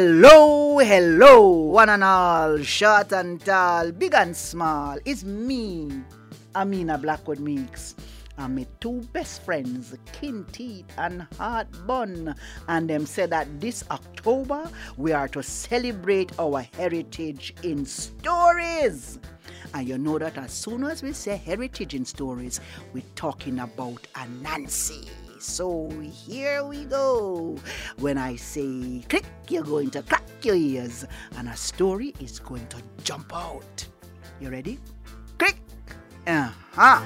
Hello, hello, one and all, short and tall, big and small. It's me, Amina Blackwood Meeks. And my two best friends, Kinteet and Heart. And them said that this October we are to celebrate our heritage in stories. And you know that as soon as we say heritage in stories, we're talking about Anansi. So here we go. When I say click, you're going to crack your ears, and a story is going to jump out. You ready? Click. Uh huh.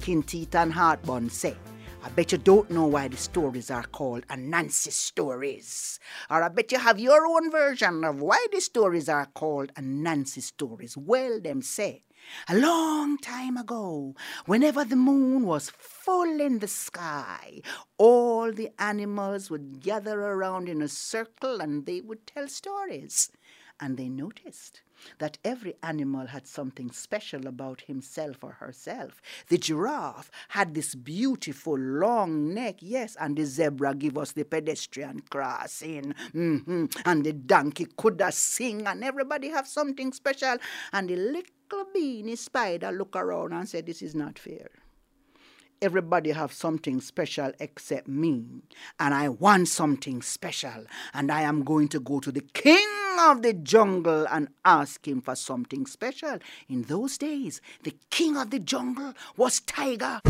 Kinteet and Heartbun say, I bet you don't know why the stories are called Anansi stories. Or I bet you have your own version of why the stories are called Anansi stories. Well, them say, a long time ago, whenever the moon was full in the sky, all the animals would gather around in a circle and they would tell stories. And they noticed that every animal had something special about himself or herself. The giraffe had this beautiful long neck, yes, and the zebra give us the pedestrian crossing. Mm-hmm. And the donkey coulda sing, and everybody have something special. And the little beanie spider look around and say, This is not fair everybody have something special except me. And i want something special. And i am going to go to the king of the jungle and ask him for something special. In those days the king of the jungle was tiger.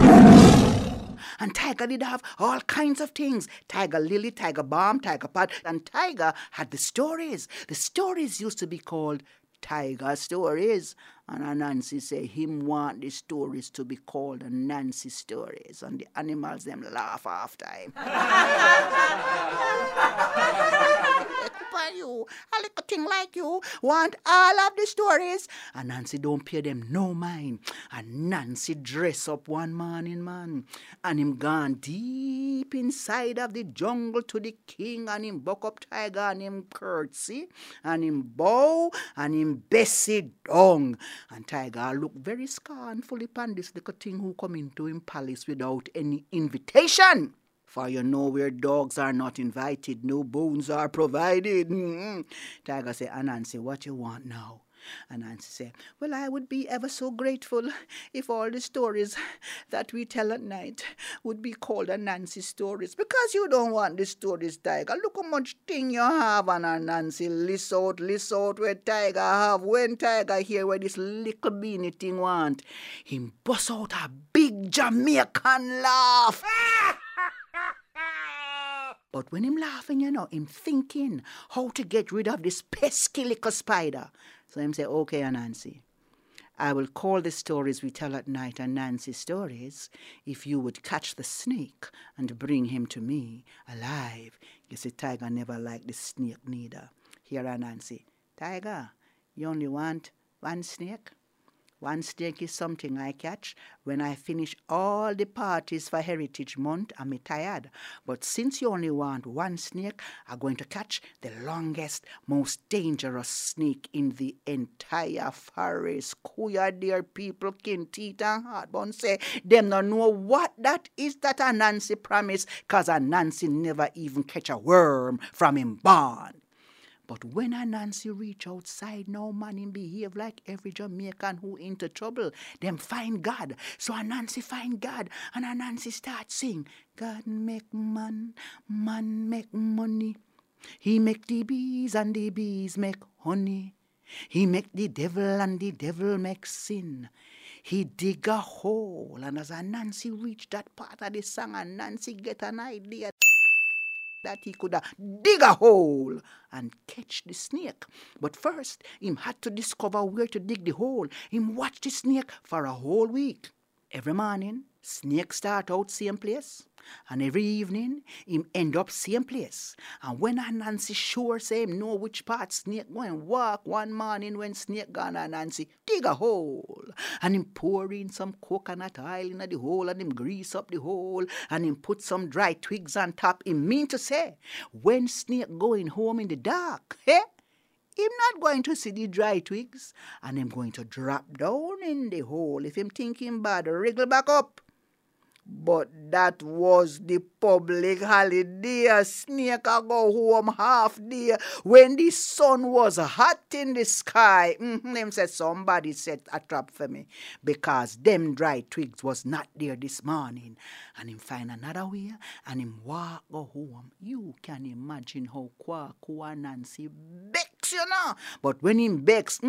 And Tiger did have all kinds of things. Tiger Lily, Tiger Balm, Tiger pot. And Tiger had the stories. The stories used to be called Tiger Stories. And Anansi say him want the stories to be called Anansi stories. And the animals them laugh half you, a little thing like you, want all of the stories. And Nancy don't pay them no mind. And Nancy dress up one morning, man. And him gone deep inside of the jungle to the king and him buck up tiger and him curtsy and him bow and him Bessie dong. And tiger look very scornfully upon this little thing who come into him palace without any invitation. For you know where dogs are not invited, no bones are provided. Mm-hmm. Tiger say, Anansi, what you want now? And Nancy said, Well, I would be ever so grateful if all the stories that we tell at night would be called Anansi stories. Because you don't want the stories, Tiger. Look how much thing you have on Nancy. Listen out, listen out where Tiger have. When Tiger hear where this little beanie thing want, him bust out a big Jamaican laugh. But when him laughing, you know, him thinking how to get rid of this pesky little spider. So him say, okay, Nancy, I will call the stories we tell at night Anansi stories if you would catch the snake and bring him to me alive. You see, Tiger never liked the snake neither. Here, Nancy, Tiger, you only want one snake? One snake is something I catch when I finish all the parties for Heritage Month. I'm tired. But since you only want one snake, I'm going to catch the longest, most dangerous snake in the entire forest. Kuya dear people, Kinteet and Heartbun say them don't know what that is that Anansi promise, cause Anansi never even catch a worm from him born. But when Anansi reach outside, no man him behave like every Jamaican who into trouble. Them find God. So Anansi find God. And Anansi start sing. God make man, man make money. He make the bees and the bees make honey. He make the devil and the devil make sin. He dig a hole. And as Anansi reach that part of the song, Anansi get an idea that he could dig a hole and catch the snake. But first, him had to discover where to dig the hole. Him watch the snake for a whole week. Every morning, snake start out same place. And every evening, him end up same place. And when Nancy sure say him know which part snake going walk one morning when snake gone and Nancy dig a hole. And him pour in some coconut oil in the hole and him grease up the hole and him put some dry twigs on top. Him mean to say, when snake going home in the dark, eh? him not going to see the dry twigs and him going to drop down in the hole if him think him bad wriggle back up But that was the public holiday. A snake go home half day when the sun was hot in the sky. Mm-hmm. Them said somebody set a trap for me because them dry twigs was not there this morning. And him find another way and him walk go home. You can imagine how Kwaku Anansi you know. But when him begs,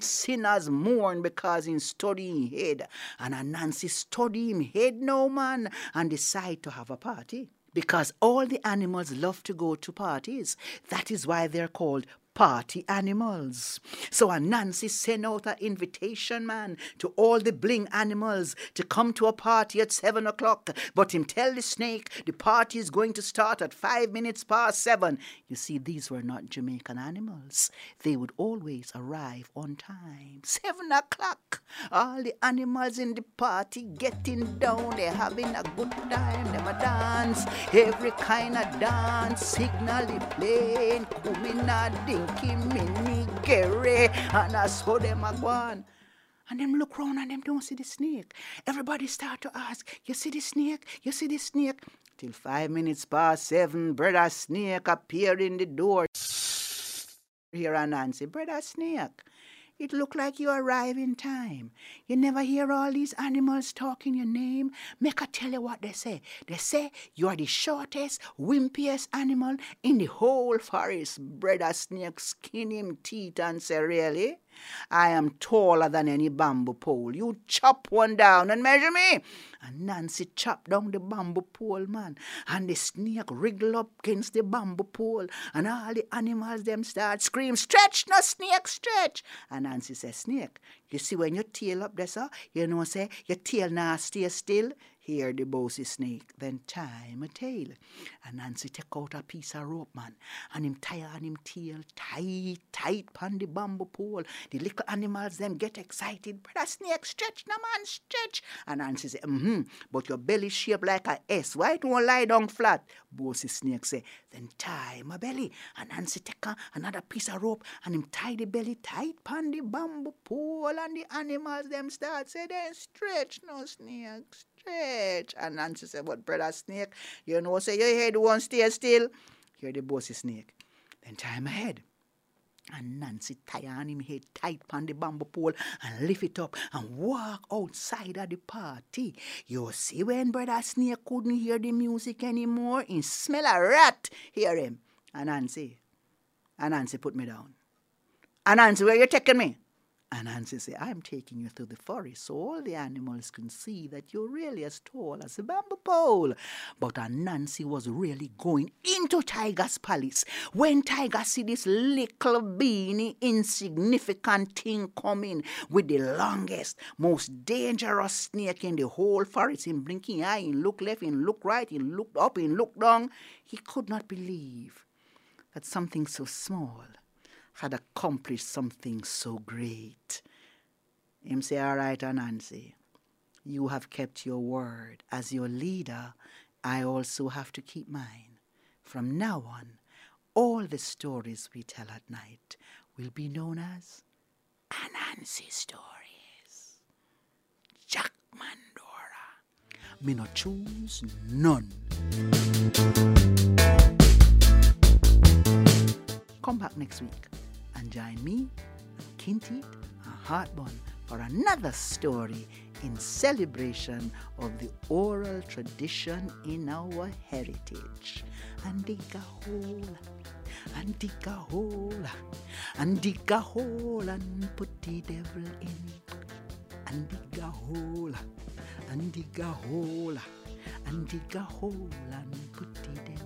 sinners mourn because him study head. And a Nancy study him head no man and decide to have a party. Because all the animals love to go to parties. That is why they're called party animals. So a Nancy sent out an invitation, man, to all the bling animals to come to a party at seven o'clock. But him tell the snake the party is going to start at five minutes past seven. You see, these were not Jamaican animals. They would always arrive on time. Seven o'clock. All the animals in the party getting down. They're having a good time. Them a dance. Every kind of dance. Signal Signally playing. Kumina ding Kimini Gere, and I saw them a gone. And them look round and them don't see the snake. Everybody start to ask, you see the snake? You see the snake? Till five minutes past seven, brother snake appeared in the door. Here and Nancy, brother snake. It look like you arrive in time. You never hear all these animals talking your name. Make I tell you what they say. They say you are the shortest, wimpiest animal in the whole forest. Brother Snake skin him teeth and say, really? I am taller than any bamboo pole. You chop one down and measure me. And Nancy chopped down the bamboo pole, man. And the snake wriggle up against the bamboo pole. And all the animals them start scream, stretch, no snake, stretch. And Nancy says, snake, you see when your tail up there, sir, you know, say, your tail now stay still. Here the bossy snake, then tie him a tail. And Nancy take out a piece of rope, man, and him tie on him tail tight, tight pon the bamboo pole. The little animals them get excited. Brother snake, stretch, no man, stretch. And Nancy say, mm-hmm, but your belly shaped like a S. Why it won't lie down flat? Bossy snake say, then tie my belly. And Nancy take another piece of rope and him tie the belly tight pon the bamboo pole. And the animals them start say, then stretch, no snake, stretch. And Nancy said, But brother snake, you know, say your head won't stay still. Hear the bossy snake. Then tie him head. And Nancy tie on him head tight pon the bamboo pole and lift it up and walk outside of the party. You see when brother Snake couldn't hear the music anymore, he smell a rat. Hear him. And Nancy. And Nancy put me down. And Nancy, where you taking me? And Nancy said, I'm taking you through the forest so all the animals can see that you're really as tall as a bamboo pole. But uh, Nancy was really going into Tiger's palace. When Tiger see this little beanie insignificant thing coming with the longest, most dangerous snake in the whole forest, in blinking eye, in look left, in look right, in looked up, in looked down, he could not believe that something so small had accomplished something so great. Him say, All right, Nancy, you have kept your word. As your leader, I also have to keep mine. From now on, all the stories we tell at night will be known as Anansi stories. Jack Mandora. Me not choose none. Come back next week and join me, Kinty, and Heartbun for another story in celebration of the oral tradition in our heritage. And dig a hole, and dig a hole, and dig a hole, and put the devil in. And dig a hole, and dig a hole, and dig a hole, and put the devil